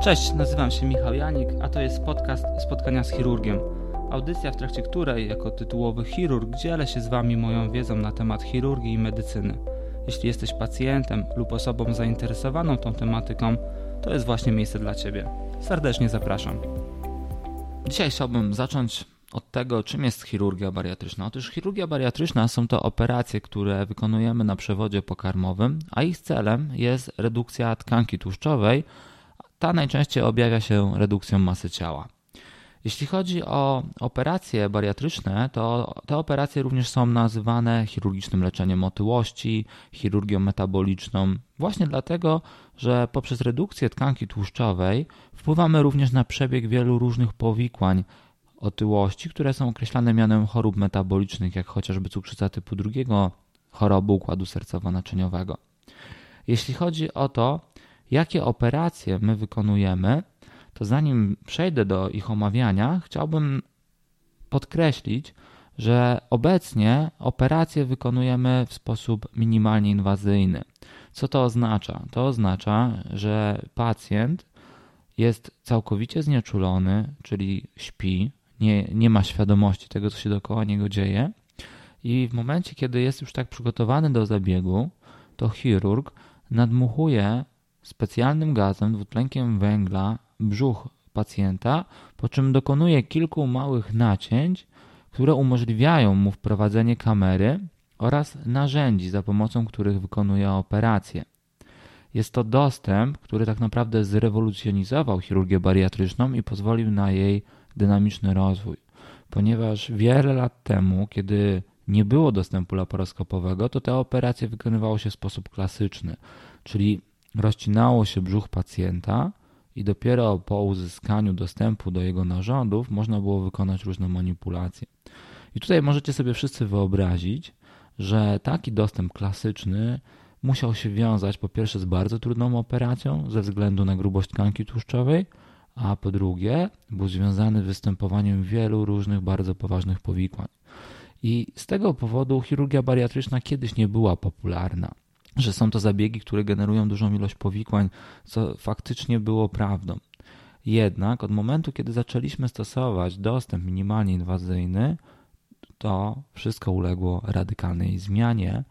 Cześć, nazywam się Michał Janik, a to jest podcast Spotkania z chirurgiem. Audycja, w trakcie której, jako tytułowy chirurg, dzielę się z Wami moją wiedzą na temat chirurgii i medycyny. Jeśli jesteś pacjentem lub osobą zainteresowaną tą tematyką, to jest właśnie miejsce dla Ciebie. Serdecznie zapraszam. Dzisiaj chciałbym zacząć od tego, czym jest chirurgia bariatryczna. Otóż chirurgia bariatryczna są to operacje, które wykonujemy na przewodzie pokarmowym, a ich celem jest redukcja tkanki tłuszczowej. Ta najczęściej objawia się redukcją masy ciała. Jeśli chodzi o operacje bariatryczne, to te operacje również są nazywane chirurgicznym leczeniem otyłości, chirurgią metaboliczną, właśnie dlatego, że poprzez redukcję tkanki tłuszczowej wpływamy również na przebieg wielu różnych powikłań otyłości, które są określane mianem chorób metabolicznych, jak chociażby cukrzyca typu drugiego, choroby układu sercowo-naczyniowego. Jeśli chodzi o to, jakie operacje my wykonujemy, to zanim przejdę do ich omawiania, chciałbym podkreślić, że obecnie operacje wykonujemy w sposób minimalnie inwazyjny. Co to oznacza? To oznacza, że pacjent jest całkowicie znieczulony, czyli śpi, nie, nie ma świadomości tego, co się dookoła niego dzieje. I w momencie, kiedy jest już tak przygotowany do zabiegu, to chirurg nadmuchuje specjalnym gazem, dwutlenkiem węgla, brzuch pacjenta, po czym dokonuje kilku małych nacięć, które umożliwiają mu wprowadzenie kamery oraz narzędzi, za pomocą których wykonuje operację. Jest to dostęp, który tak naprawdę zrewolucjonizował chirurgię bariatryczną i pozwolił na jej dynamiczny rozwój, ponieważ wiele lat temu, kiedy nie było dostępu laparoskopowego, to te operacje wykonywało się w sposób klasyczny, czyli rozcinało się brzuch pacjenta i dopiero po uzyskaniu dostępu do jego narządów można było wykonać różne manipulacje. I tutaj możecie sobie wszyscy wyobrazić, że taki dostęp klasyczny musiał się wiązać po pierwsze z bardzo trudną operacją ze względu na grubość tkanki tłuszczowej, a po drugie był związany z występowaniem wielu różnych bardzo poważnych powikłań. I z tego powodu chirurgia bariatryczna kiedyś nie była popularna. Że są to zabiegi, które generują dużą ilość powikłań, co faktycznie było prawdą. Jednak od momentu, kiedy zaczęliśmy stosować dostęp minimalnie inwazyjny, to wszystko uległo radykalnej zmianie,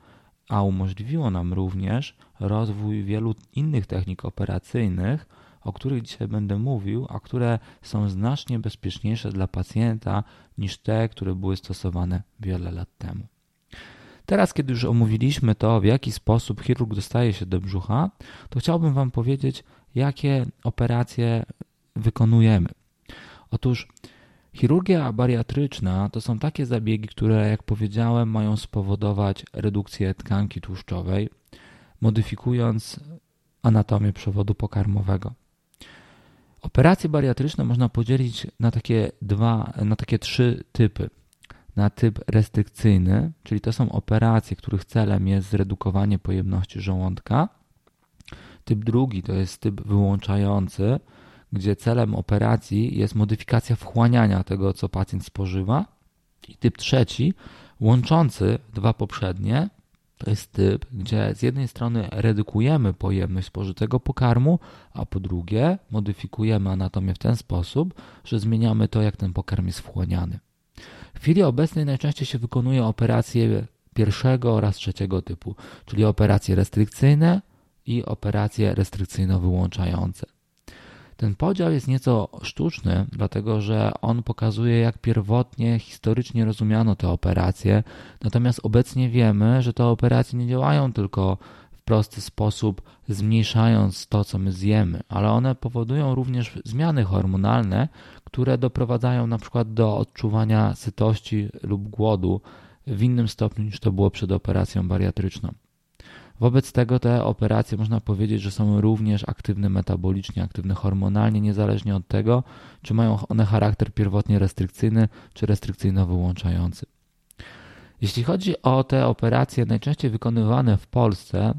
a umożliwiło nam również rozwój wielu innych technik operacyjnych, o których dzisiaj będę mówił, a które są znacznie bezpieczniejsze dla pacjenta niż te, które były stosowane wiele lat temu. Teraz, kiedy już omówiliśmy to, w jaki sposób chirurg dostaje się do brzucha, to chciałbym Wam powiedzieć, jakie operacje wykonujemy. Otóż chirurgia bariatryczna to są takie zabiegi, które, jak powiedziałem, mają spowodować redukcję tkanki tłuszczowej, modyfikując anatomię przewodu pokarmowego. Operacje bariatryczne można podzielić na takie dwa, na takie trzy typy. Na typ restrykcyjny, czyli to są operacje, których celem jest zredukowanie pojemności żołądka. Typ drugi to jest typ wyłączający, gdzie celem operacji jest modyfikacja wchłaniania tego, co pacjent spożywa. I typ trzeci, łączący dwa poprzednie, to jest typ, gdzie z jednej strony redukujemy pojemność spożytego pokarmu, a po drugie modyfikujemy anatomię w ten sposób, że zmieniamy to, jak ten pokarm jest wchłaniany. Chwili obecnej najczęściej się wykonuje operacje pierwszego oraz trzeciego typu, czyli operacje restrykcyjne i operacje restrykcyjno-wyłączające. Ten podział jest nieco sztuczny, dlatego że on pokazuje, jak pierwotnie historycznie rozumiano te operacje, natomiast obecnie wiemy, że te operacje nie działają tylko w prosty sposób, zmniejszając to, co my zjemy, ale one powodują również zmiany hormonalne, które doprowadzają na przykład do odczuwania sytości lub głodu w innym stopniu niż to było przed operacją bariatryczną. Wobec tego te operacje można powiedzieć, że są również aktywne metabolicznie, aktywne hormonalnie, niezależnie od tego, czy mają one charakter pierwotnie restrykcyjny, czy restrykcyjno-wyłączający. Jeśli chodzi o te operacje najczęściej wykonywane w Polsce,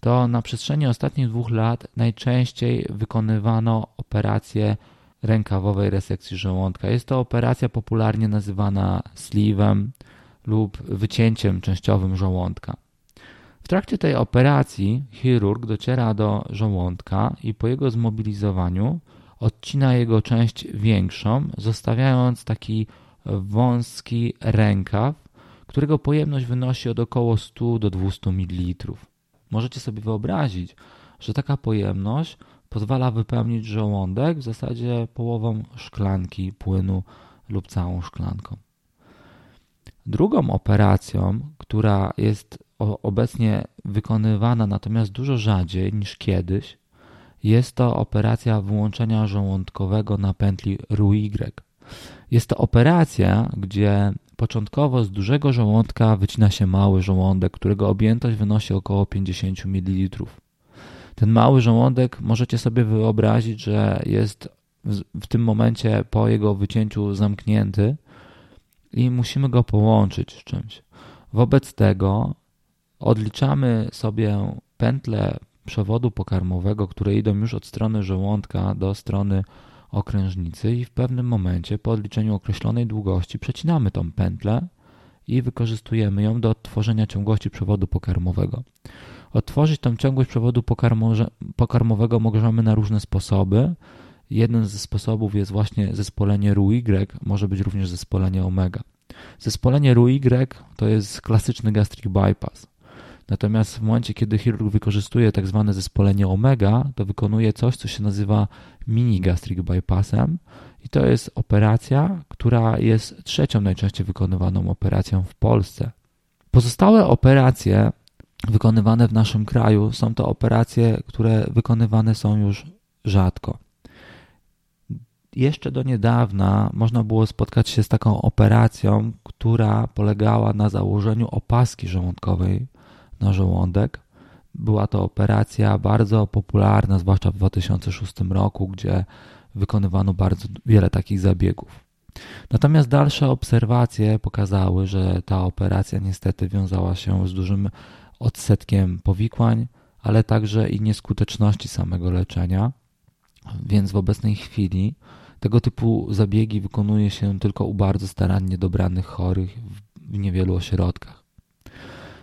to na przestrzeni ostatnich dwóch lat najczęściej wykonywano operację rękawowej resekcji żołądka. Jest to operacja popularnie nazywana sleeve'em lub wycięciem częściowym żołądka. W trakcie tej operacji chirurg dociera do żołądka i po jego zmobilizowaniu odcina jego część większą, zostawiając taki wąski rękaw, którego pojemność wynosi od około 100 do 200 ml. Możecie sobie wyobrazić, że taka pojemność pozwala wypełnić żołądek w zasadzie połową szklanki płynu lub całą szklanką. Drugą operacją, która jest obecnie wykonywana natomiast dużo rzadziej niż kiedyś, jest to operacja wyłączenia żołądkowego na pętli RUY. Jest to operacja, gdzie początkowo z dużego żołądka wycina się mały żołądek, którego objętość wynosi około 50 ml. Ten mały żołądek możecie sobie wyobrazić, że jest w tym momencie po jego wycięciu zamknięty i musimy go połączyć z czymś. Wobec tego odliczamy sobie pętle przewodu pokarmowego, które idą już od strony żołądka do strony okrężnicy i w pewnym momencie po odliczeniu określonej długości przecinamy tą pętlę i wykorzystujemy ją do odtworzenia ciągłości przewodu pokarmowego. Odtworzyć tą ciągłość przewodu pokarmowego możemy na różne sposoby. Jeden ze sposobów jest właśnie zespolenie RUY, może być również zespolenie omega. Zespolenie RUY to jest klasyczny gastric bypass. Natomiast w momencie, kiedy chirurg wykorzystuje tak zwane zespolenie omega, to wykonuje coś, co się nazywa mini gastric bypassem i to jest operacja, która jest trzecią najczęściej wykonywaną operacją w Polsce. Pozostałe operacje wykonywane w naszym kraju są to operacje, które wykonywane są już rzadko. Jeszcze do niedawna można było spotkać się z taką operacją, która polegała na założeniu opaski żołądkowej na żołądek. Była to operacja bardzo popularna, zwłaszcza w 2006 roku, gdzie wykonywano bardzo wiele takich zabiegów. Natomiast dalsze obserwacje pokazały, że ta operacja niestety wiązała się z dużym odsetkiem powikłań, ale także i nieskuteczności samego leczenia. Więc w obecnej chwili tego typu zabiegi wykonuje się tylko u bardzo starannie dobranych chorych w niewielu ośrodkach.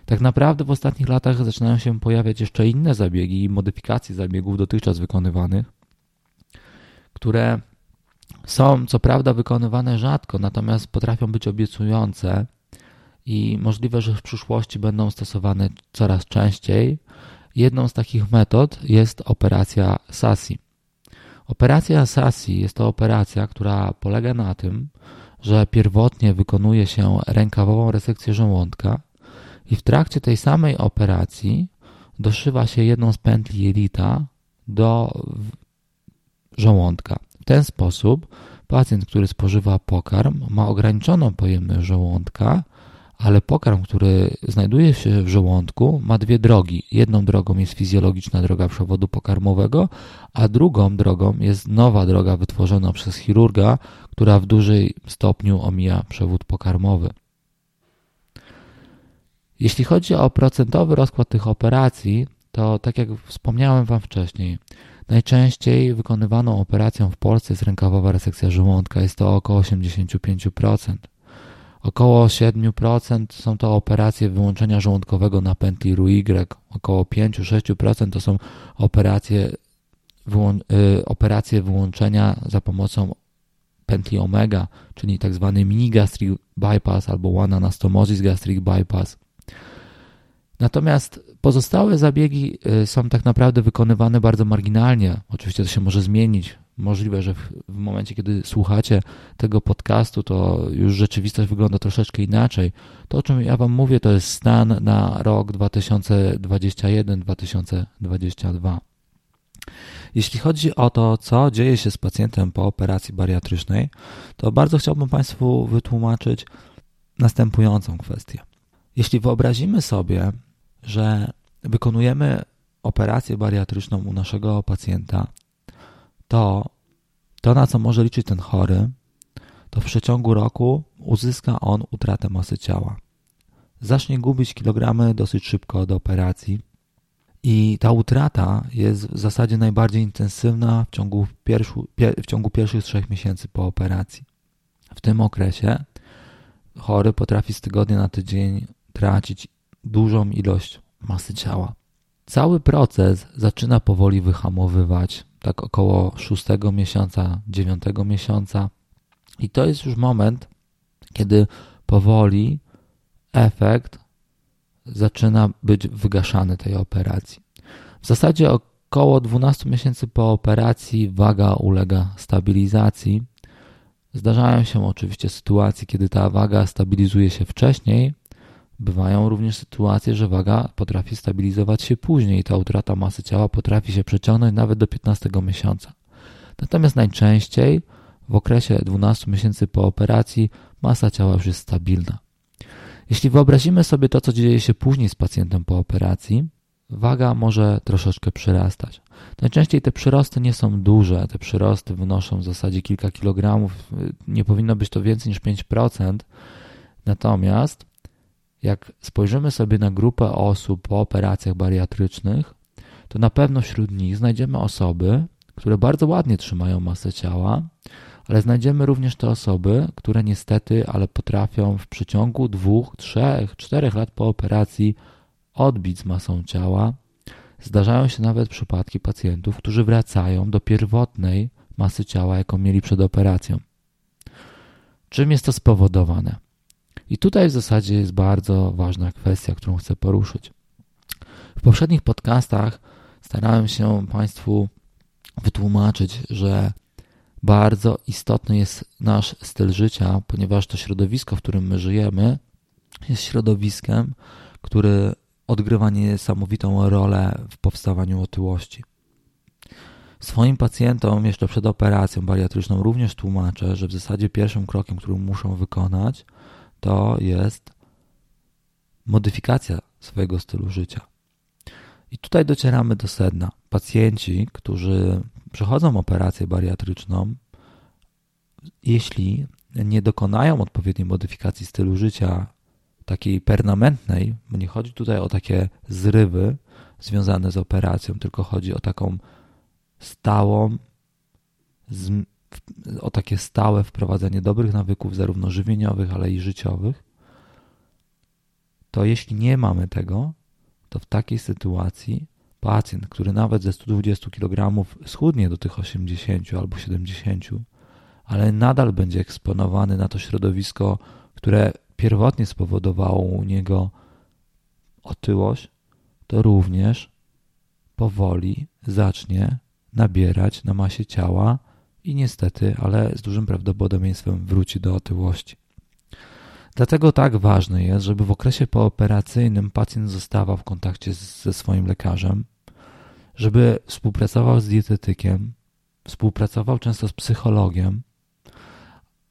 Tak naprawdę w ostatnich latach zaczynają się pojawiać jeszcze inne zabiegi i modyfikacje zabiegów dotychczas wykonywanych, które są co prawda wykonywane rzadko, natomiast potrafią być obiecujące i możliwe, że w przyszłości będą stosowane coraz częściej. Jedną z takich metod jest operacja SASI. Operacja SASI jest to operacja, która polega na tym, że pierwotnie wykonuje się rękawową resekcję żołądka i w trakcie tej samej operacji doszywa się jedną z pętli jelita do żołądka. W ten sposób pacjent, który spożywa pokarm, ma ograniczoną pojemność żołądka, ale pokarm, który znajduje się w żołądku, ma dwie drogi. Jedną drogą jest fizjologiczna droga przewodu pokarmowego, a drugą drogą jest nowa droga wytworzona przez chirurga, która w dużej stopniu omija przewód pokarmowy. Jeśli chodzi o procentowy rozkład tych operacji, to tak jak wspomniałem Wam wcześniej, najczęściej wykonywaną operacją w Polsce jest rękawowa resekcja żołądka, jest to około 85%. Około 7% są to operacje wyłączenia żołądkowego na pętli RUY, około 5-6% to są operacje, wyłą y, operacje wyłączenia za pomocą pętli omega, czyli tak zwany mini gastric bypass albo one anastomosis gastric bypass. Natomiast pozostałe zabiegi y, są tak naprawdę wykonywane bardzo marginalnie. Oczywiście to się może zmienić. Możliwe, że w, w, momencie, kiedy słuchacie tego podcastu, to już rzeczywistość wygląda troszeczkę inaczej. To, o czym ja Wam mówię, to jest stan na rok 2021-2022. Jeśli chodzi o to, co dzieje się z pacjentem po operacji bariatrycznej, to bardzo chciałbym Państwu wytłumaczyć następującą kwestię. Jeśli wyobrazimy sobie, że wykonujemy operację bariatryczną u naszego pacjenta, to to, na co może liczyć ten chory, to w przeciągu roku uzyska on utratę masy ciała. Zacznie gubić kilogramy dosyć szybko do operacji i ta utrata jest w zasadzie najbardziej intensywna w ciągu, w ciągu pierwszych trzech miesięcy po operacji. W tym okresie chory potrafi z tygodnia na tydzień tracić dużą ilość masy ciała. Cały proces zaczyna powoli wyhamowywać, tak około 6 miesiąca, 9 miesiąca. I to jest już moment, kiedy powoli efekt zaczyna być wygaszany tej operacji. W zasadzie około 12 miesięcy po operacji waga ulega stabilizacji. Zdarzają się oczywiście sytuacje, kiedy ta waga stabilizuje się wcześniej. Bywają również sytuacje, że waga potrafi stabilizować się później. Ta utrata masy ciała potrafi się przeciągnąć nawet do 15 miesiąca. Natomiast najczęściej w okresie 12 miesięcy po operacji masa ciała już jest stabilna. Jeśli wyobrazimy sobie to, co dzieje się później z pacjentem po operacji, waga może troszeczkę przyrastać. Najczęściej te przyrosty nie są duże, te przyrosty wynoszą w zasadzie kilka kilogramów, nie powinno być to więcej niż 5%. Natomiast jak spojrzymy sobie na grupę osób po operacjach bariatrycznych, to na pewno wśród nich znajdziemy osoby, które bardzo ładnie trzymają masę ciała, ale znajdziemy również te osoby, które niestety, ale potrafią w przeciągu dwóch, trzech, czterech lat po operacji odbić z masą ciała. Zdarzają się nawet przypadki pacjentów, którzy wracają do pierwotnej masy ciała, jaką mieli przed operacją. Czym jest to spowodowane? I tutaj w zasadzie jest bardzo ważna kwestia, którą chcę poruszyć. W poprzednich podcastach starałem się Państwu wytłumaczyć, że bardzo istotny jest nasz styl życia, ponieważ to środowisko, w którym my żyjemy, jest środowiskiem, które odgrywa niesamowitą rolę w powstawaniu otyłości. Swoim pacjentom jeszcze przed operacją bariatryczną również tłumaczę, że w zasadzie pierwszym krokiem, który muszą wykonać, to jest modyfikacja swojego stylu życia. I tutaj docieramy do sedna. Pacjenci, którzy przechodzą operację bariatryczną, jeśli nie dokonają odpowiedniej modyfikacji stylu życia, takiej permanentnej, bo nie chodzi tutaj o takie zrywy związane z operacją, tylko chodzi o taką stałą, o takie stałe wprowadzenie dobrych nawyków, zarówno żywieniowych, ale i życiowych, to jeśli nie mamy tego, to w takiej sytuacji pacjent, który nawet ze 120 kg schudnie do tych 80 albo 70, ale nadal będzie eksponowany na to środowisko, które pierwotnie spowodowało u niego otyłość, to również powoli zacznie nabierać na masie ciała i niestety, ale z dużym prawdopodobieństwem wróci do otyłości. Dlatego tak ważne jest, żeby w okresie pooperacyjnym pacjent zostawał w kontakcie ze swoim lekarzem, żeby współpracował z dietetykiem, współpracował często z psychologiem,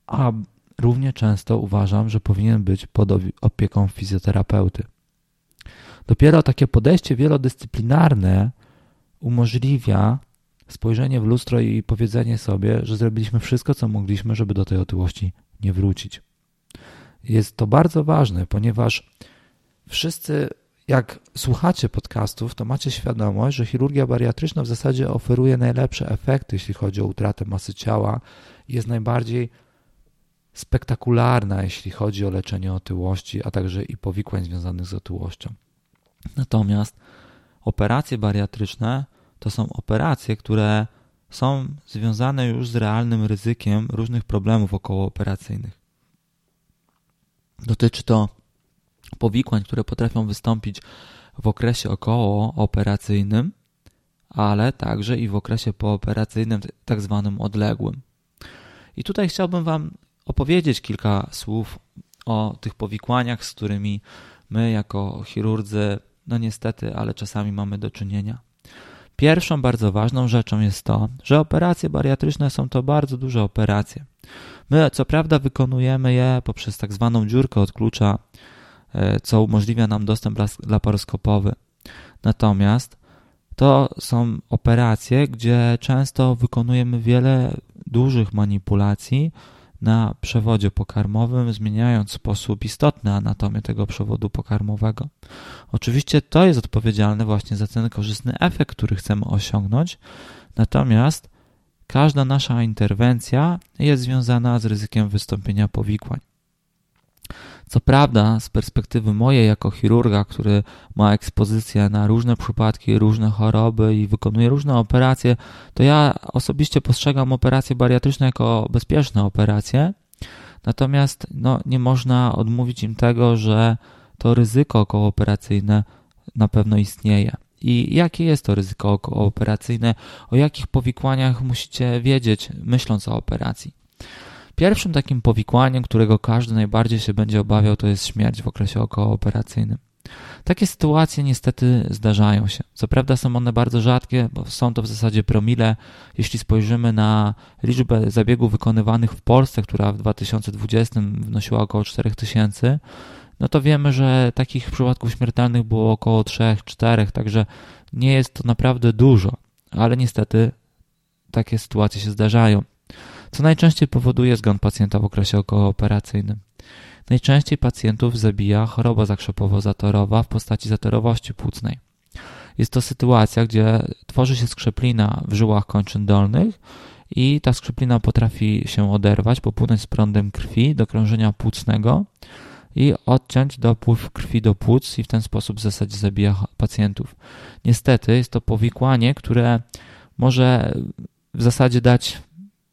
a równie często uważam, że powinien być pod opieką fizjoterapeuty. Dopiero takie podejście wielodyscyplinarne umożliwia spojrzenie w lustro i powiedzenie sobie, że zrobiliśmy wszystko, co mogliśmy, żeby do tej otyłości nie wrócić. Jest to bardzo ważne, ponieważ wszyscy, jak słuchacie podcastów, to macie świadomość, że chirurgia bariatryczna w zasadzie oferuje najlepsze efekty, jeśli chodzi o utratę masy ciała, jest najbardziej spektakularna, jeśli chodzi o leczenie otyłości, a także i powikłań związanych z otyłością. Natomiast operacje bariatryczne to są operacje, które są związane już z realnym ryzykiem różnych problemów okołooperacyjnych. Dotyczy to powikłań, które potrafią wystąpić w okresie okołooperacyjnym, ale także i w okresie pooperacyjnym, tak zwanym odległym. I tutaj chciałbym Wam opowiedzieć kilka słów o tych powikłaniach, z którymi my jako chirurdzy, no niestety, ale czasami mamy do czynienia. Pierwszą bardzo ważną rzeczą jest to, że operacje bariatryczne są to bardzo duże operacje. My co prawda wykonujemy je poprzez tak zwaną dziurkę od klucza, e, co umożliwia nam dostęp laparoskopowy. Natomiast to są operacje, gdzie często wykonujemy wiele dużych manipulacji, na przewodzie pokarmowym, zmieniając sposób istotny anatomię tego przewodu pokarmowego. Oczywiście to jest odpowiedzialne właśnie za ten korzystny efekt, który chcemy osiągnąć, natomiast każda nasza interwencja jest związana z ryzykiem wystąpienia powikłań. Co prawda, z perspektywy mojej jako chirurga, który ma ekspozycję na różne przypadki, różne choroby i wykonuje różne operacje, to ja osobiście postrzegam operacje bariatryczne jako bezpieczne operacje. Natomiast no, nie można odmówić im tego, że to ryzyko okołooperacyjne na pewno istnieje. I jakie jest to ryzyko okołooperacyjne? O jakich powikłaniach musicie wiedzieć, myśląc o operacji? Pierwszym takim powikłaniem, którego każdy najbardziej się będzie obawiał, to jest śmierć w okresie okołooperacyjnym. Takie sytuacje niestety zdarzają się. Co prawda są one bardzo rzadkie, bo są to w zasadzie promile. Jeśli spojrzymy na liczbę zabiegów wykonywanych w Polsce, która w 2020 wynosiła około 4000, no to wiemy, że takich przypadków śmiertelnych było około 3-4, także nie jest to naprawdę dużo, ale niestety takie sytuacje się zdarzają. Co najczęściej powoduje zgon pacjenta w okresie okołooperacyjnym? Najczęściej pacjentów zabija choroba zakrzepowo-zatorowa w postaci zatorowości płucnej. Jest to sytuacja, gdzie tworzy się skrzeplina w żyłach kończyn dolnych i ta skrzeplina potrafi się oderwać, popłynąć z prądem krwi do krążenia płucnego i odciąć dopływ krwi do płuc i w ten sposób w zasadzie zabija pacjentów. Niestety jest to powikłanie, które może w zasadzie dać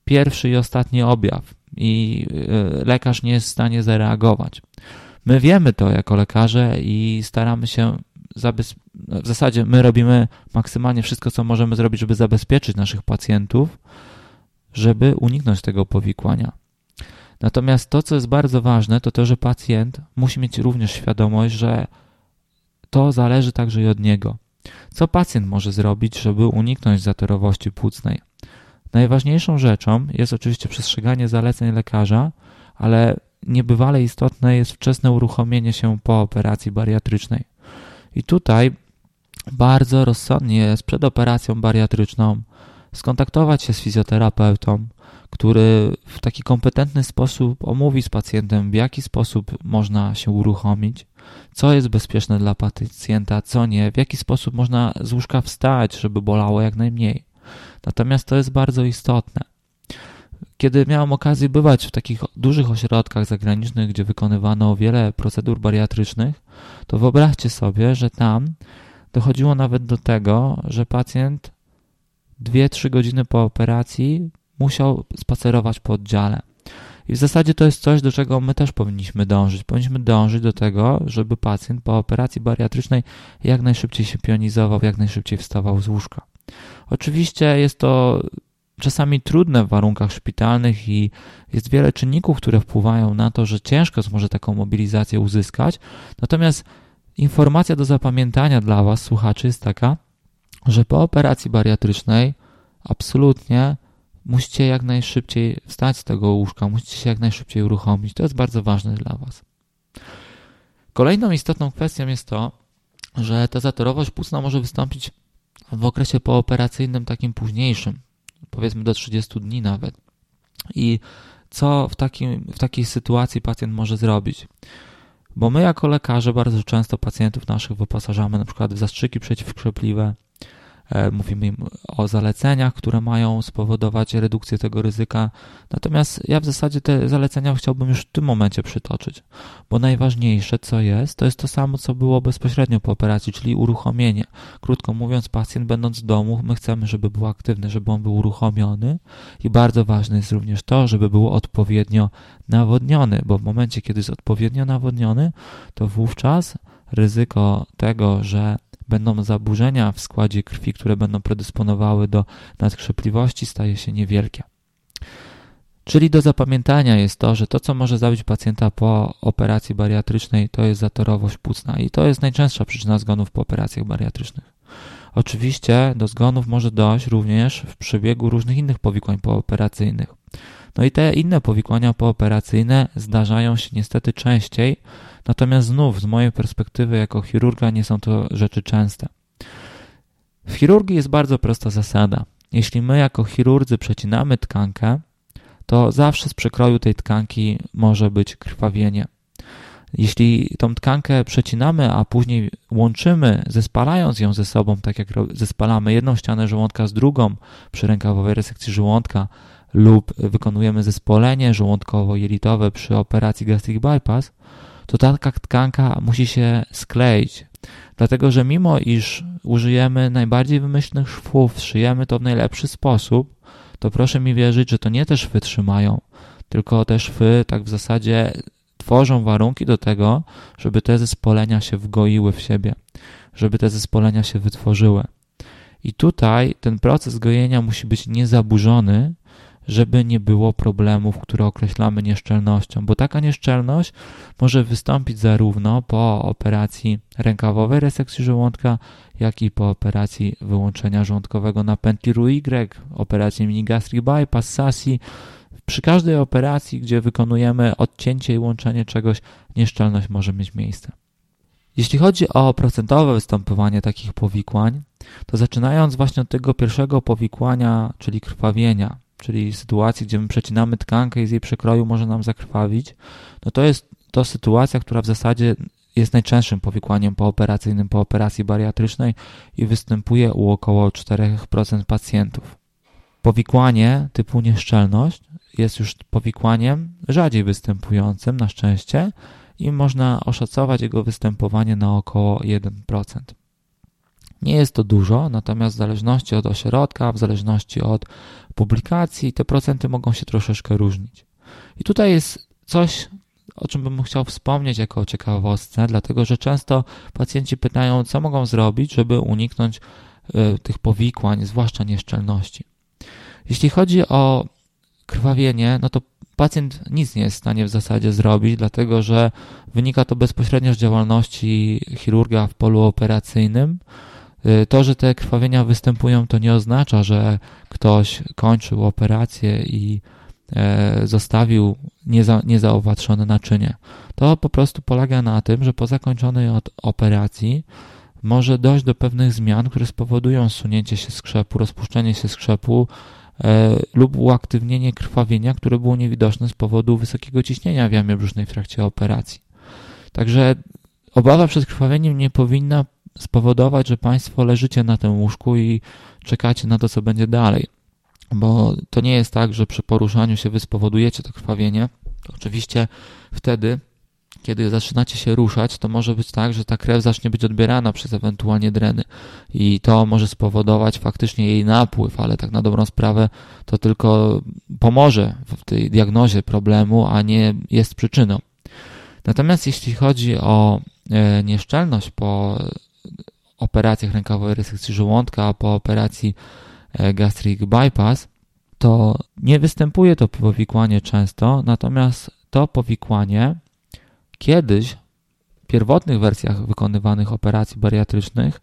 pierwszy i ostatni objaw i e, lekarz nie jest w stanie zareagować. My wiemy to jako lekarze i staramy się. W zasadzie my robimy maksymalnie wszystko, co możemy zrobić, żeby zabezpieczyć naszych pacjentów, żeby uniknąć tego powikłania. Natomiast to, co jest bardzo ważne, to to, że pacjent musi mieć również świadomość, że to zależy także i od niego. Co pacjent może zrobić, żeby uniknąć zatorowości płucnej? Najważniejszą rzeczą jest oczywiście przestrzeganie zaleceń lekarza, ale niebywale istotne jest wczesne uruchomienie się po operacji bariatrycznej. I tutaj bardzo rozsądnie jest przed operacją bariatryczną skontaktować się z fizjoterapeutą, który w taki kompetentny sposób omówi z pacjentem, w jaki sposób można się uruchomić, co jest bezpieczne dla pacjenta, co nie, w jaki sposób można z łóżka wstać, żeby bolało jak najmniej. Natomiast to jest bardzo istotne. Kiedy miałem okazję bywać w takich dużych ośrodkach zagranicznych, gdzie wykonywano wiele procedur bariatrycznych, to wyobraźcie sobie, że tam dochodziło nawet do tego, że pacjent 2-3 godziny po operacji musiał spacerować po oddziale. I w zasadzie to jest coś, do czego my też powinniśmy dążyć. Powinniśmy dążyć do tego, żeby pacjent po operacji bariatrycznej jak najszybciej się pionizował, jak najszybciej wstawał z łóżka. Oczywiście jest to czasami trudne w warunkach szpitalnych i jest wiele czynników, które wpływają na to, że ciężko jest może taką mobilizację uzyskać. Natomiast informacja do zapamiętania dla Was, słuchaczy, jest taka, że po operacji bariatrycznej absolutnie musicie jak najszybciej wstać z tego łóżka, musicie się jak najszybciej uruchomić. To jest bardzo ważne dla Was. Kolejną istotną kwestią jest to, że ta zatorowość płucna może wystąpić w okresie pooperacyjnym takim późniejszym, powiedzmy do 30 dni nawet. I co w, takim, w takiej sytuacji pacjent może zrobić? Bo my jako lekarze bardzo często pacjentów naszych wyposażamy na przykład w zastrzyki przeciwkrzepliwe, mówimy im o zaleceniach, które mają spowodować redukcję tego ryzyka. Natomiast ja w zasadzie te zalecenia chciałbym już w tym momencie przytoczyć, bo najważniejsze, co jest, to jest to samo, co było bezpośrednio po operacji, czyli uruchomienie. Krótko mówiąc, pacjent będąc w domu, my chcemy, żeby był aktywny, żeby on był uruchomiony i bardzo ważne jest również to, żeby był odpowiednio nawodniony, bo w momencie, kiedy jest odpowiednio nawodniony, to wówczas ryzyko tego, że będą zaburzenia w składzie krwi, które będą predysponowały do nadkrzepliwości, staje się niewielkie. Czyli do zapamiętania jest to, że to, co może zabić pacjenta po operacji bariatrycznej, to jest zatorowość płucna i to jest najczęstsza przyczyna zgonów po operacjach bariatrycznych. Oczywiście do zgonów może dojść również w przebiegu różnych innych powikłań pooperacyjnych. No i te inne powikłania pooperacyjne zdarzają się niestety częściej, natomiast znów z mojej perspektywy jako chirurga nie są to rzeczy częste. W chirurgii jest bardzo prosta zasada. Jeśli my jako chirurdzy przecinamy tkankę, to zawsze z przekroju tej tkanki może być krwawienie. Jeśli tą tkankę przecinamy, a później łączymy, zespalając ją ze sobą, tak jak zespalamy jedną ścianę żołądka z drugą przy rękawowej resekcji żołądka, lub wykonujemy zespolenie żołądkowo-jelitowe przy operacji gastric bypass, to taka tkanka musi się skleić. Dlatego, że mimo iż użyjemy najbardziej wymyślnych szwów, szyjemy to w najlepszy sposób, to proszę mi wierzyć, że to nie te szwy trzymają, tylko te szwy tak w zasadzie tworzą warunki do tego, żeby te zespolenia się wgoiły w siebie, żeby te zespolenia się wytworzyły. I tutaj ten proces gojenia musi być niezaburzony, żeby nie było problemów, które określamy nieszczelnością, bo taka nieszczelność może wystąpić zarówno po operacji rękawowej resekcji żołądka, jak i po operacji wyłączenia żołądkowego na pętli Y, operacji mini-gastric bypass, SASI. Przy każdej operacji, gdzie wykonujemy odcięcie i łączenie czegoś, nieszczelność może mieć miejsce. Jeśli chodzi o procentowe występowanie takich powikłań, to zaczynając właśnie od tego pierwszego powikłania, czyli krwawienia, czyli sytuacji, gdzie my przecinamy tkankę i z jej przekroju może nam zakrwawić, no to jest to sytuacja, która w zasadzie jest najczęstszym powikłaniem pooperacyjnym po operacji bariatrycznej i występuje u około 4% pacjentów. Powikłanie typu nieszczelność jest już powikłaniem rzadziej występującym na szczęście i można oszacować jego występowanie na około 1%. Nie jest to dużo, natomiast w zależności od ośrodka, w zależności od publikacji, te procenty mogą się troszeczkę różnić. I tutaj jest coś, o czym bym chciał wspomnieć jako ciekawostce, dlatego że często pacjenci pytają, co mogą zrobić, żeby uniknąć y, tych powikłań, zwłaszcza nieszczelności. Jeśli chodzi o krwawienie, no to pacjent nic nie jest w stanie w zasadzie zrobić, dlatego że wynika to bezpośrednio z działalności chirurga w polu operacyjnym. Y, to, że te krwawienia występują, to nie oznacza, że ktoś kończył operację i e, zostawił nieza, niezaopatrzone naczynie. To po prostu polega na tym, że po zakończonej operacji może dojść do pewnych zmian, które spowodują sunięcie się skrzepu, rozpuszczenie się skrzepu e, lub uaktywnienie krwawienia, które było niewidoczne z powodu wysokiego ciśnienia w jamie brzusznej w trakcie operacji. Także obawa przed krwawieniem nie powinna spowodować, że Państwo leżycie na tym łóżku i czekacie na to, co będzie dalej. Bo to nie jest tak, że przy poruszaniu się wy spowodujecie to krwawienie. Oczywiście wtedy, kiedy zaczynacie się ruszać, to może być tak, że ta krew zacznie być odbierana przez ewentualnie dreny i to może spowodować faktycznie jej napływ, ale tak na dobrą sprawę to tylko pomoże w tej diagnozie problemu, a nie jest przyczyną. Natomiast jeśli chodzi o e, nieszczelność po operacjach rękowej resekcji żołądka, a po operacji e, gastric bypass, to nie występuje to powikłanie często, natomiast to powikłanie kiedyś w pierwotnych wersjach wykonywanych operacji bariatrycznych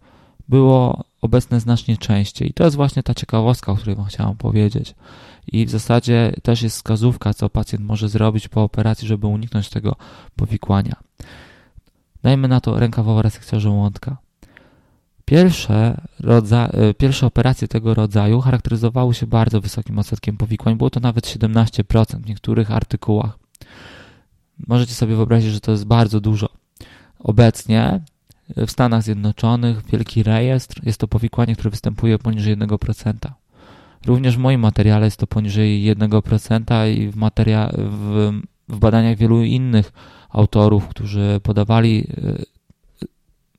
było obecne znacznie częściej. I to jest właśnie ta ciekawostka, o której Wam chciałem powiedzieć. I w zasadzie też jest wskazówka, co pacjent może zrobić po operacji, żeby uniknąć tego powikłania. Dajmy na to rękawowa resekcja żołądka. Pierwsze, rodza, e, pierwsze operacje tego rodzaju charakteryzowały się bardzo wysokim odsetkiem powikłań. Było to nawet 17% w niektórych artykułach. Możecie sobie wyobrazić, że to jest bardzo dużo. Obecnie w Stanach Zjednoczonych wielki rejestr jest to powikłanie, które występuje poniżej 1%. Również w moim materiale jest to poniżej 1% i w, materia- w, w badaniach wielu innych autorów, którzy podawali e,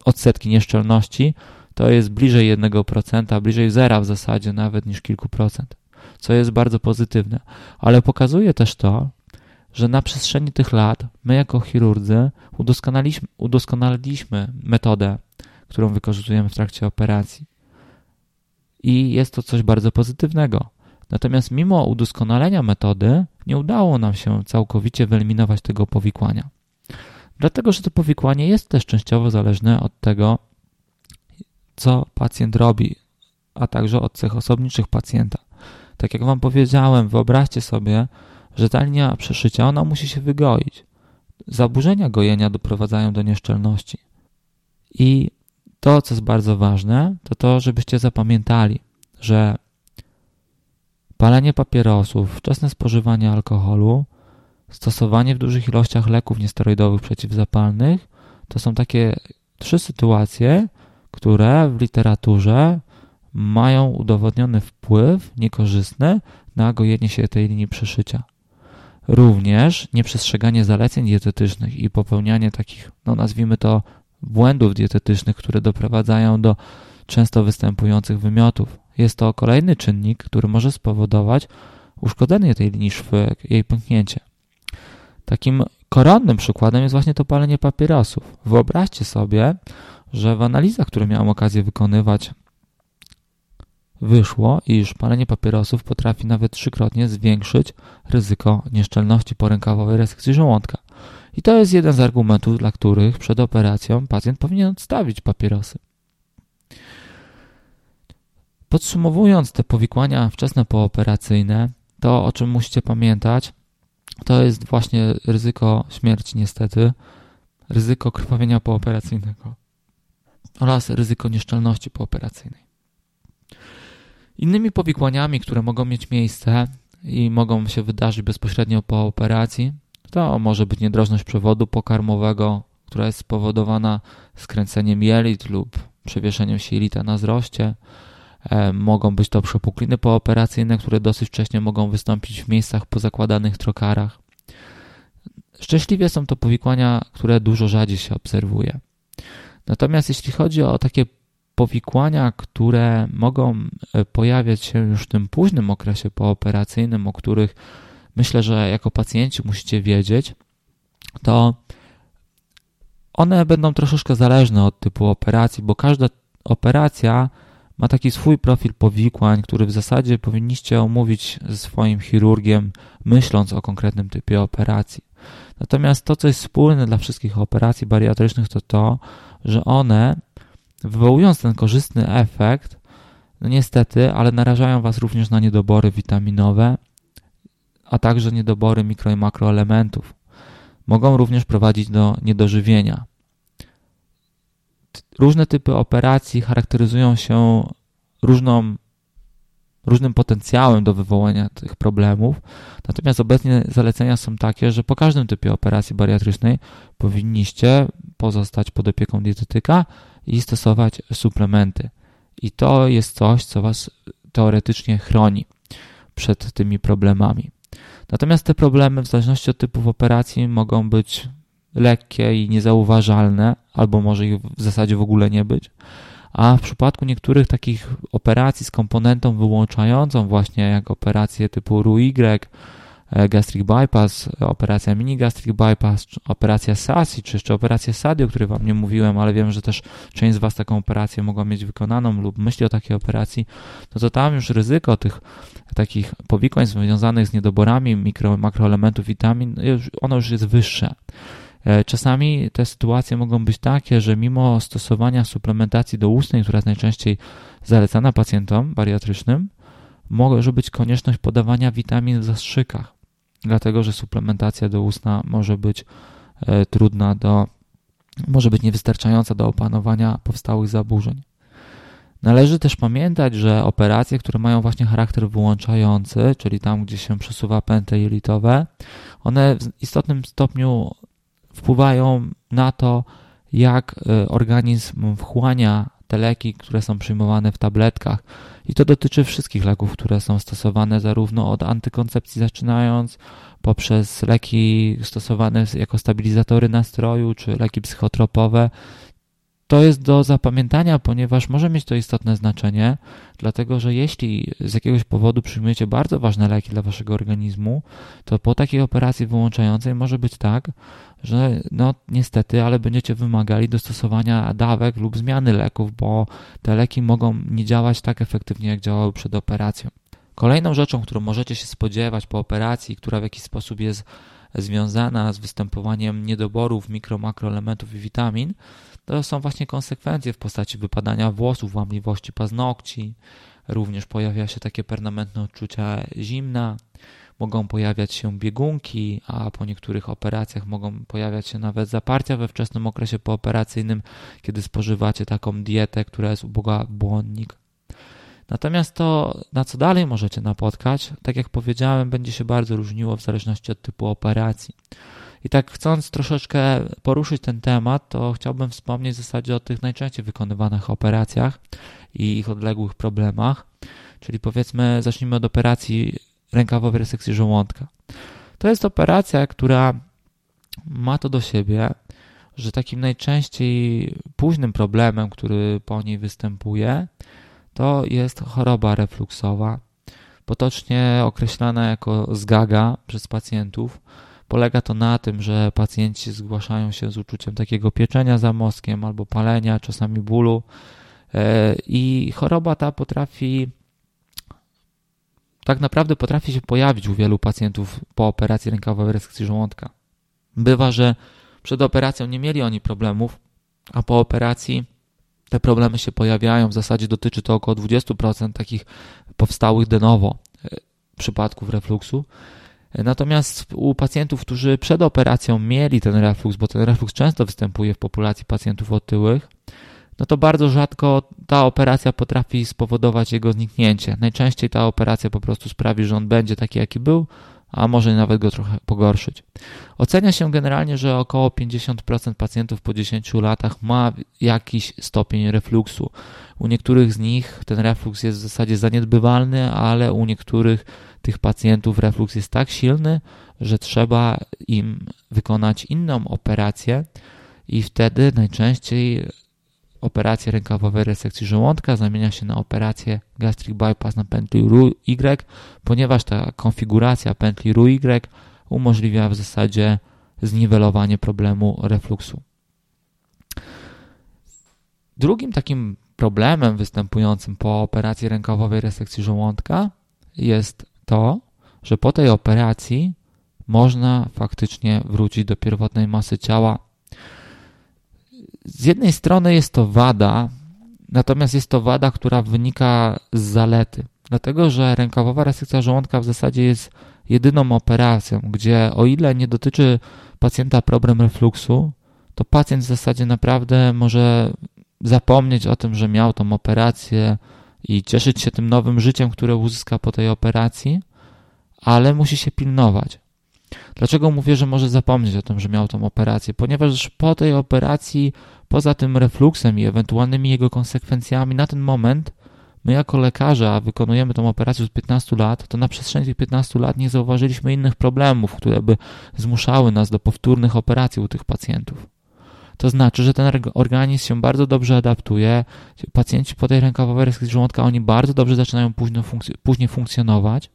odsetki nieszczelności, to jest bliżej 1%, bliżej zera w zasadzie nawet niż kilku procent, co jest bardzo pozytywne. Ale pokazuje też to, że na przestrzeni tych lat my jako chirurdzy udoskonaliliśmy, udoskonaliliśmy metodę, którą wykorzystujemy w trakcie operacji. I jest to coś bardzo pozytywnego. Natomiast mimo udoskonalenia metody nie udało nam się całkowicie wyeliminować tego powikłania. Dlatego, że to powikłanie jest też częściowo zależne od tego, co pacjent robi, a także od cech osobniczych pacjenta. Tak jak Wam powiedziałem, wyobraźcie sobie, że ta linia przeszycia, ona musi się wygoić. Zaburzenia gojenia doprowadzają do nieszczelności. I to, co jest bardzo ważne, to to, żebyście zapamiętali, że palenie papierosów, wczesne spożywanie alkoholu, stosowanie w dużych ilościach leków niesteroidowych przeciwzapalnych to są takie trzy sytuacje, które w literaturze mają udowodniony wpływ niekorzystny na gojenie się tej linii przeszycia. Również nieprzestrzeganie zaleceń dietetycznych i popełnianie takich, no nazwijmy to, błędów dietetycznych, które doprowadzają do często występujących wymiotów. Jest to kolejny czynnik, który może spowodować uszkodzenie tej linii szwy, jej pęknięcie. Takim koronnym przykładem jest właśnie to palenie papierosów. Wyobraźcie sobie, że w analizach, które miałem okazję wykonywać, wyszło, iż palenie papierosów potrafi nawet trzykrotnie zwiększyć ryzyko nieszczelności porękawowej resekcji żołądka. I to jest jeden z argumentów, dla których przed operacją pacjent powinien odstawić papierosy. Podsumowując te powikłania wczesne pooperacyjne, to o czym musicie pamiętać, to jest właśnie ryzyko śmierci niestety, ryzyko krwawienia pooperacyjnego oraz ryzyko nieszczelności pooperacyjnej. Innymi powikłaniami, które mogą mieć miejsce i mogą się wydarzyć bezpośrednio po operacji, to może być niedrożność przewodu pokarmowego, która jest spowodowana skręceniem jelit lub przewieszeniem się jelita na wzroście. E, mogą być to przepukliny pooperacyjne, które dosyć wcześnie mogą wystąpić w miejscach po zakładanych trokarach. Szczęśliwie są to powikłania, które dużo rzadziej się obserwuje. Natomiast jeśli chodzi o takie powikłania, które mogą e, pojawiać się już w tym późnym okresie pooperacyjnym, o których myślę, że jako pacjenci musicie wiedzieć, to one będą troszeczkę zależne od typu operacji, bo każda operacja ma taki swój profil powikłań, który w zasadzie powinniście omówić ze swoim chirurgiem, myśląc o konkretnym typie operacji. Natomiast to, co jest wspólne dla wszystkich operacji bariatrycznych, to to, że one, wywołując ten korzystny efekt, no niestety, ale narażają Was również na niedobory witaminowe, a także niedobory mikro i makroelementów. Mogą również prowadzić do niedożywienia. Różne typy operacji charakteryzują się różną, różnym potencjałem do wywołania tych problemów. Natomiast obecnie zalecenia są takie, że po każdym typie operacji bariatrycznej powinniście pozostać pod opieką dietetyka i stosować suplementy. I to jest coś, co Was teoretycznie chroni przed tymi problemami. Natomiast te problemy, w zależności od typów operacji, mogą być lekkie i niezauważalne, albo może ich w zasadzie w ogóle nie być. A w przypadku niektórych takich operacji z komponentą wyłączającą, właśnie jak operacje typu RUY, e, gastric bypass, operacja mini gastric bypass, operacja SASI, czy jeszcze operacja SADI, o której Wam nie mówiłem, ale wiem, że też część z Was taką operację mogła mieć wykonaną lub myśli o takiej operacji, no to tam już ryzyko tych takich powikłań związanych z niedoborami mikro, makroelementów witamin, ono już jest wyższe. E, czasami te sytuacje mogą być takie, że mimo stosowania suplementacji doustnej, która jest najczęściej zalecana pacjentom bariatrycznym, może być konieczność podawania witamin w zastrzykach, dlatego że suplementacja doustna może być e, trudna do, może być niewystarczająca do opanowania powstałych zaburzeń. Należy też pamiętać, że operacje, które mają właśnie charakter wyłączający, czyli tam, gdzie się przesuwa pętle jelitowe, one w istotnym stopniu wpływają na to, jak e, organizm wchłania te leki, które są przyjmowane w tabletkach. I to dotyczy wszystkich leków, które są stosowane zarówno od antykoncepcji zaczynając, poprzez leki stosowane jako stabilizatory nastroju, czy leki psychotropowe, to jest do zapamiętania, ponieważ może mieć to istotne znaczenie, dlatego że jeśli z jakiegoś powodu przyjmujecie bardzo ważne leki dla waszego organizmu, to po takiej operacji wyłączającej może być tak, że no niestety, ale będziecie wymagali dostosowania dawek lub zmiany leków, bo te leki mogą nie działać tak efektywnie, jak działały przed operacją. Kolejną rzeczą, którą możecie się spodziewać po operacji, która w jakiś sposób jest związana z występowaniem niedoborów mikro, makroelementów i witamin, to są właśnie konsekwencje w postaci wypadania włosów, łamliwości paznokci. Również pojawia się takie permanentne odczucia zimna, mogą pojawiać się biegunki, a po niektórych operacjach mogą pojawiać się nawet zaparcia we wczesnym okresie pooperacyjnym, kiedy spożywacie taką dietę, która jest uboga błonnik. Natomiast to, na co dalej możecie napotkać, tak jak powiedziałem, będzie się bardzo różniło w zależności od typu operacji. I tak chcąc troszeczkę poruszyć ten temat, to chciałbym wspomnieć w zasadzie o tych najczęściej wykonywanych operacjach i ich odległych problemach. Czyli powiedzmy, zacznijmy od operacji rękawowej resekcji żołądka. To jest operacja, która ma to do siebie, że takim najczęściej późnym problemem, który po niej występuje, to jest choroba refluksowa, potocznie określana jako zgaga przez pacjentów. Polega to na tym, że pacjenci zgłaszają się z uczuciem takiego pieczenia za mózgiem albo palenia, czasami bólu. E, I choroba ta potrafi, tak naprawdę potrafi się pojawić u wielu pacjentów po operacji rękowej resekcji żołądka. Bywa, że przed operacją nie mieli oni problemów, a po operacji te problemy się pojawiają. W zasadzie dotyczy to około 20% takich powstałych de novo e, przypadków refluksu. Natomiast u pacjentów, którzy przed operacją mieli ten refluks, bo ten refluks często występuje w populacji pacjentów otyłych, no to bardzo rzadko ta operacja potrafi spowodować jego zniknięcie. Najczęściej ta operacja po prostu sprawi, że on będzie taki, jaki był, a może nawet go trochę pogorszyć. Ocenia się generalnie, że około 50% pacjentów po 10 latach ma jakiś stopień refluksu. U niektórych z nich ten refluks jest w zasadzie zaniedbywalny, ale u niektórych tych pacjentów refluks jest tak silny, że trzeba im wykonać inną operację i wtedy najczęściej operacja rękawowej resekcji żołądka zamienia się na operację gastric bypass na pętli RU-Y, ponieważ ta konfiguracja pętli RU-Y umożliwia w zasadzie zniwelowanie problemu refluksu. Drugim takim problemem występującym po operacji rękawowej resekcji żołądka jest to, że po tej operacji można faktycznie wrócić do pierwotnej masy ciała z jednej strony jest to wada, natomiast jest to wada, która wynika z zalety. Dlatego, że rękawowa resekcja żołądka w zasadzie jest jedyną operacją, gdzie o ile nie dotyczy pacjenta problem refluksu, to pacjent w zasadzie naprawdę może zapomnieć o tym, że miał tą operację i cieszyć się tym nowym życiem, które uzyska po tej operacji, ale musi się pilnować. Dlaczego mówię, że może zapomnieć o tym, że miał tą operację? Ponieważ po tej operacji, poza tym refluksem i ewentualnymi jego konsekwencjami, na ten moment my jako lekarze, a wykonujemy tą operację od 15 lat, to na przestrzeni tych 15 lat nie zauważyliśmy innych problemów, które by zmuszały nas do powtórnych operacji u tych pacjentów. To znaczy, że ten organizm się bardzo dobrze adaptuje. Pacjenci po tej rękawowej resekcji żołądka, oni bardzo dobrze zaczynają później funkcjonować.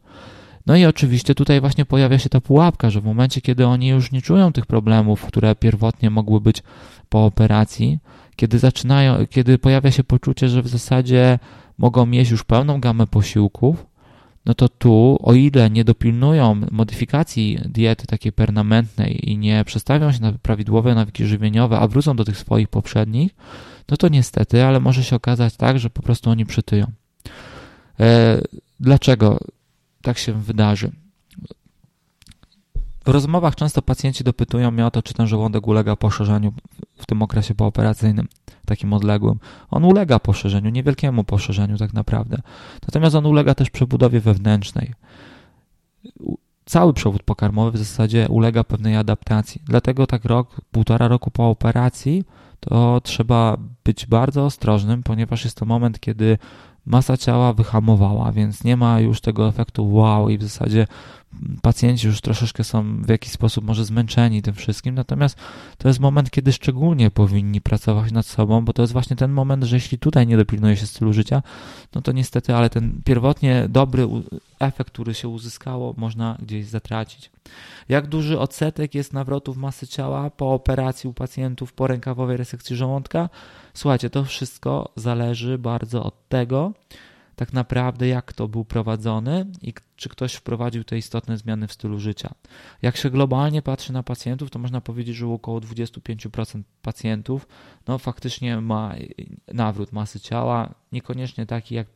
No i oczywiście tutaj właśnie pojawia się ta pułapka, że w momencie, kiedy oni już nie czują tych problemów, które pierwotnie mogły być po operacji, kiedy zaczynają, kiedy pojawia się poczucie, że w zasadzie mogą mieć już pełną gamę posiłków, no to tu, o ile nie dopilnują modyfikacji diety takiej permanentnej i nie przestawią się na prawidłowe nawyki żywieniowe, a wrócą do tych swoich poprzednich, no to niestety, ale może się okazać tak, że po prostu oni przytyją. E, dlaczego? Tak się wydarzy. W rozmowach często pacjenci dopytują mnie o to, czy ten żołądek ulega poszerzeniu w tym okresie pooperacyjnym, takim odległym. On ulega poszerzeniu, niewielkiemu poszerzeniu tak naprawdę. Natomiast on ulega też przebudowie wewnętrznej. Cały przewód pokarmowy w zasadzie ulega pewnej adaptacji. Dlatego tak rok, półtora roku po operacji to trzeba być bardzo ostrożnym, ponieważ jest to moment, kiedy masa ciała wyhamowała, więc nie ma już tego efektu wow i w zasadzie pacjenci już troszeczkę są w jakiś sposób może zmęczeni tym wszystkim, natomiast to jest moment, kiedy szczególnie powinni pracować nad sobą, bo to jest właśnie ten moment, że jeśli tutaj nie dopilnuje się stylu życia, no to niestety, ale ten pierwotnie dobry efekt, który się uzyskało, można gdzieś zatracić. Jak duży odsetek jest nawrotów masy ciała po operacji u pacjentów po rękawowej resekcji żołądka? Słuchajcie, to wszystko zależy bardzo od tego, tak naprawdę jak to był prowadzony i czy ktoś wprowadził te istotne zmiany w stylu życia. Jak się globalnie patrzy na pacjentów, to można powiedzieć, że około 25% pacjentów no, faktycznie ma nawrót masy ciała, niekoniecznie taki jak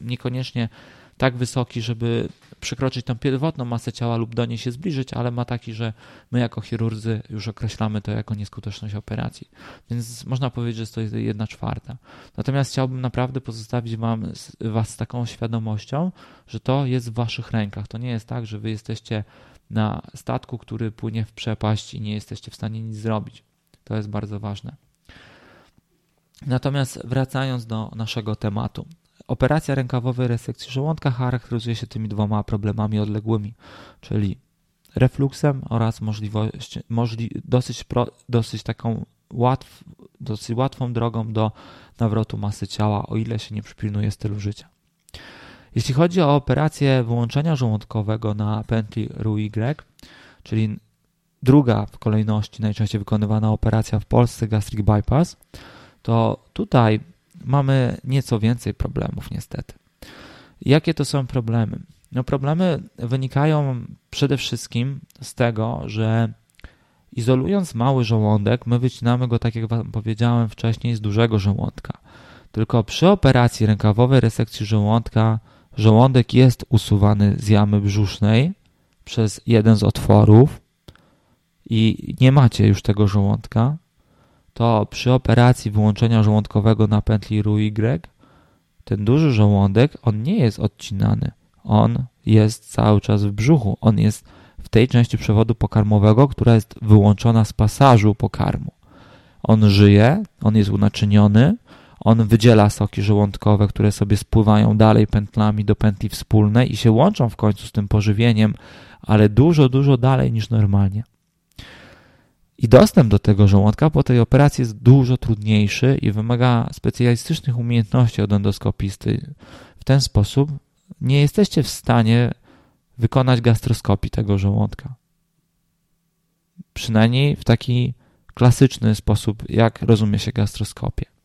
niekoniecznie tak wysoki, żeby przekroczyć tą pierwotną masę ciała lub do niej się zbliżyć, ale ma taki, że my jako chirurdzy już określamy to jako nieskuteczność operacji. Więc można powiedzieć, że to jest jedna czwarta. Natomiast chciałbym naprawdę pozostawić wam, Was z taką świadomością, że to jest w Waszych rękach. To nie jest tak, że Wy jesteście na statku, który płynie w przepaść i nie jesteście w stanie nic zrobić. To jest bardzo ważne. Natomiast wracając do naszego tematu. Operacja rękawowej resekcji żołądka charakteryzuje się tymi dwoma problemami odległymi, czyli refluksem oraz możliwość, możli, dosyć, pro, dosyć taką łatw, dosyć łatwą drogą do nawrotu masy ciała, o ile się nie przypilnuje stylu życia. Jeśli chodzi o operację wyłączenia żołądkowego na pętli RUY, czyli druga w kolejności najczęściej wykonywana operacja w Polsce gastric bypass, to tutaj mamy nieco więcej problemów niestety. Jakie to są problemy? No problemy wynikają przede wszystkim z tego, że izolując mały żołądek, my wycinamy go, tak jak Wam powiedziałem wcześniej, z dużego żołądka. Tylko przy operacji rękawowej resekcji żołądka żołądek jest usuwany z jamy brzusznej przez jeden z otworów i nie macie już tego żołądka, to przy operacji wyłączenia żołądkowego na pętli RUY ten duży żołądek, on nie jest odcinany. On jest cały czas w brzuchu. On jest w tej części przewodu pokarmowego, która jest wyłączona z pasażu pokarmu. On żyje, on jest unaczyniony, on wydziela soki żołądkowe, które sobie spływają dalej pętlami do pętli wspólnej i się łączą w końcu z tym pożywieniem, ale dużo, dużo dalej niż normalnie. I dostęp do tego żołądka po tej operacji jest dużo trudniejszy i wymaga specjalistycznych umiejętności od endoskopisty. W ten sposób nie jesteście w stanie wykonać gastroskopii tego żołądka. Przynajmniej w taki klasyczny sposób, jak rozumie się gastroskopię.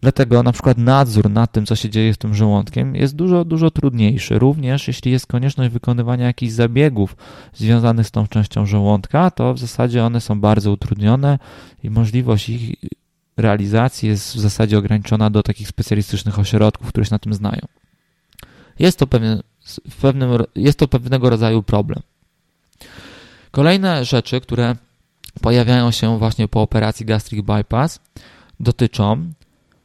Dlatego na przykład nadzór nad tym, co się dzieje z tym żołądkiem, jest dużo, dużo trudniejszy. Również jeśli jest konieczność wykonywania jakichś zabiegów związanych z tą częścią żołądka, to w zasadzie one są bardzo utrudnione i możliwość ich realizacji jest w zasadzie ograniczona do takich specjalistycznych ośrodków, które się na tym znają. Jest to, pewien, pewnym, jest to pewnego rodzaju problem. Kolejne rzeczy, które pojawiają się właśnie po operacji gastric bypass, dotyczą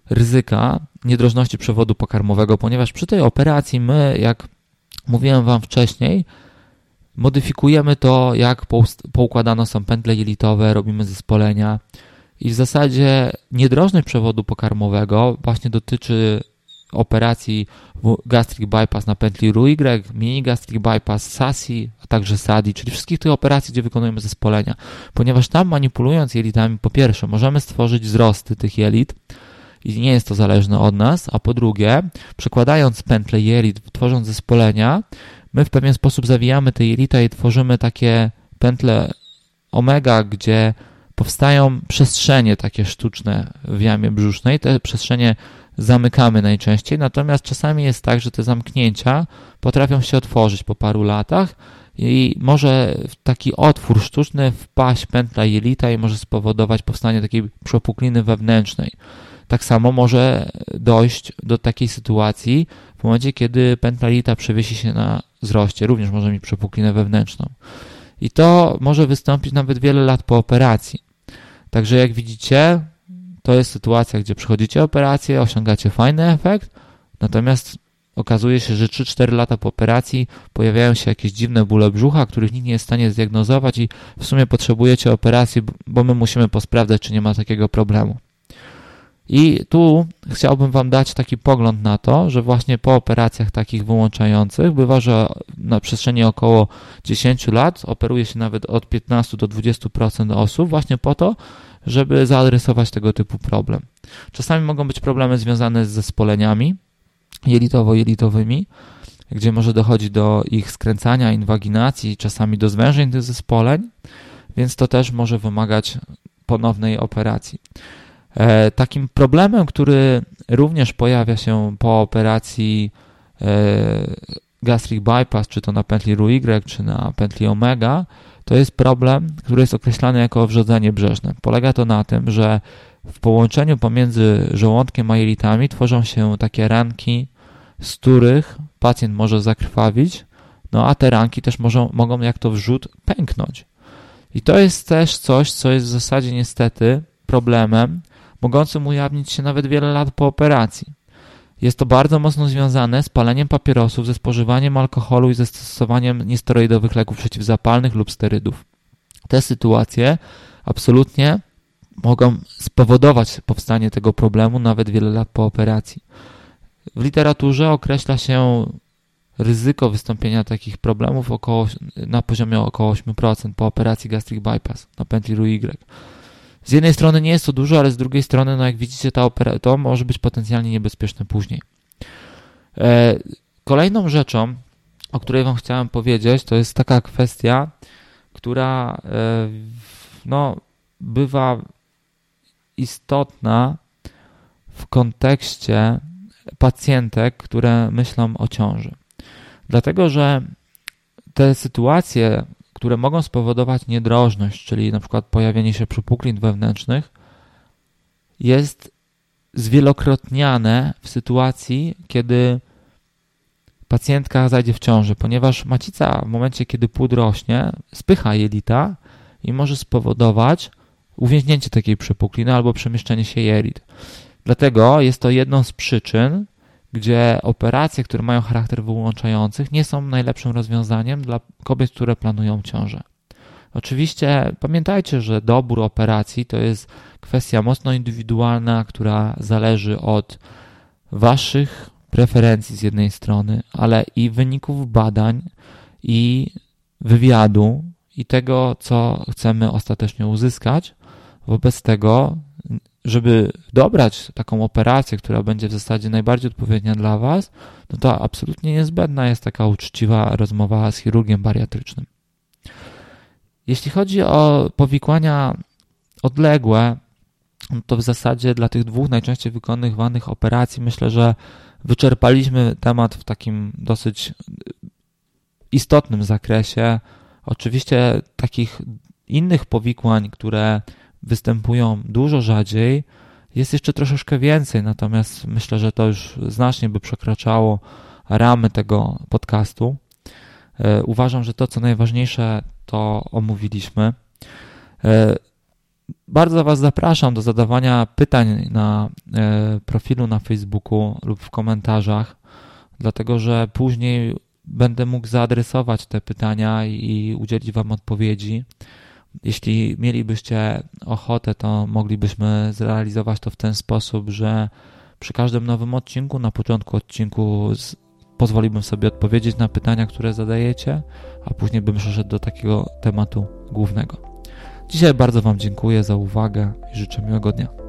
ryzyka niedrożności przewodu pokarmowego, ponieważ przy tej operacji my, jak mówiłem Wam wcześniej, modyfikujemy to, jak poukładano są pętle jelitowe, robimy zespolenia i w zasadzie niedrożność przewodu pokarmowego właśnie dotyczy operacji gastric bypass na pętli RUY, mini gastric bypass, SASI, a także SADI, czyli wszystkich tych operacji, gdzie wykonujemy zespolenia, ponieważ tam manipulując jelitami, po pierwsze, możemy stworzyć wzrosty tych jelit, i nie jest to zależne od nas, a po drugie, przekładając pętle jelit, tworząc zespolenia, my w pewien sposób zawijamy te jelita i tworzymy takie pętle omega, gdzie powstają przestrzenie takie sztuczne w jamie brzusznej. Te przestrzenie zamykamy najczęściej, natomiast czasami jest tak, że te zamknięcia potrafią się otworzyć po paru latach i może taki otwór sztuczny wpaść pętla jelita i może spowodować powstanie takiej przepukliny wewnętrznej. Tak samo może dojść do takiej sytuacji w momencie, kiedy pentalita przewiesi się na wzroście, również może mieć przepuklinę wewnętrzną. I to może wystąpić nawet wiele lat po operacji. Także jak widzicie, to jest sytuacja, gdzie przechodzicie operację, osiągacie fajny efekt, natomiast okazuje się, że 3-4 lata po operacji pojawiają się jakieś dziwne bóle brzucha, których nikt nie jest w stanie zdiagnozować i w sumie potrzebujecie operacji, bo my musimy posprawdzać, czy nie ma takiego problemu. I tu chciałbym Wam dać taki pogląd na to, że właśnie po operacjach takich wyłączających bywa, że na przestrzeni około 10 lat operuje się nawet od 15 do 20% osób właśnie po to, żeby zaadresować tego typu problem. Czasami mogą być problemy związane z zespoleniami jelitowo-jelitowymi, gdzie może dochodzić do ich skręcania, inwaginacji, czasami do zwężeń tych zespoleń, więc to też może wymagać ponownej operacji. E, takim problemem, który również pojawia się po operacji e, gastric bypass, czy to na pętli RUY, czy na pętli omega, to jest problem, który jest określany jako wrzodzenie brzeżne. Polega to na tym, że w połączeniu pomiędzy żołądkiem a jelitami tworzą się takie ranki, z których pacjent może zakrwawić, no a te ranki też może, mogą jak to wrzód pęknąć. I to jest też coś, co jest w zasadzie niestety problemem, mogącym ujawnić się nawet wiele lat po operacji. Jest to bardzo mocno związane z paleniem papierosów, ze spożywaniem alkoholu i ze stosowaniem niesteroidowych leków przeciwzapalnych lub sterydów. Te sytuacje absolutnie mogą spowodować powstanie tego problemu nawet wiele lat po operacji. W literaturze określa się ryzyko wystąpienia takich problemów około, na poziomie około 8% po operacji gastric bypass na pętli RUY. Z jednej strony nie jest to dużo, ale z drugiej strony, no jak widzicie, ta opera- to może być potencjalnie niebezpieczne później. E, kolejną rzeczą, o której Wam chciałem powiedzieć, to jest taka kwestia, która e, no, bywa istotna w kontekście pacjentek, które myślą o ciąży. Dlatego, że te sytuacje, które mogą spowodować niedrożność, czyli na przykład pojawienie się przepuklin wewnętrznych, jest zwielokrotniane w sytuacji, kiedy pacjentka zajdzie w ciąży, ponieważ macica w momencie, kiedy płód rośnie, spycha jelita i może spowodować uwięźnięcie takiej przepukliny albo przemieszczenie się jelit. Dlatego jest to jedną z przyczyn, gdzie operacje, które mają charakter wyłączających, nie są najlepszym rozwiązaniem dla kobiet, które planują ciążę. Oczywiście pamiętajcie, że dobór operacji to jest kwestia mocno indywidualna, która zależy od Waszych preferencji z jednej strony, ale i wyników badań i wywiadu i tego, co chcemy ostatecznie uzyskać. Wobec tego żeby dobrać taką operację, która będzie w zasadzie najbardziej odpowiednia dla Was, no to absolutnie niezbędna jest taka uczciwa rozmowa z chirurgiem bariatrycznym. Jeśli chodzi o powikłania odległe, no to w zasadzie dla tych dwóch najczęściej wykonywanych operacji myślę, że wyczerpaliśmy temat w takim dosyć istotnym zakresie. Oczywiście takich innych powikłań, które występują dużo rzadziej. Jest jeszcze troszeczkę więcej, natomiast myślę, że to już znacznie by przekraczało ramy tego podcastu. E, uważam, że to, co najważniejsze, to omówiliśmy. E, bardzo Was zapraszam do zadawania pytań na e, profilu na Facebooku lub w komentarzach, dlatego że później będę mógł zaadresować te pytania i udzielić Wam odpowiedzi. Jeśli mielibyście ochotę, to moglibyśmy zrealizować to w ten sposób, że przy każdym nowym odcinku, na początku odcinku z, pozwoliłbym sobie odpowiedzieć na pytania, które zadajecie, a później bym przeszedł do takiego tematu głównego. Dzisiaj bardzo Wam dziękuję za uwagę i życzę miłego dnia.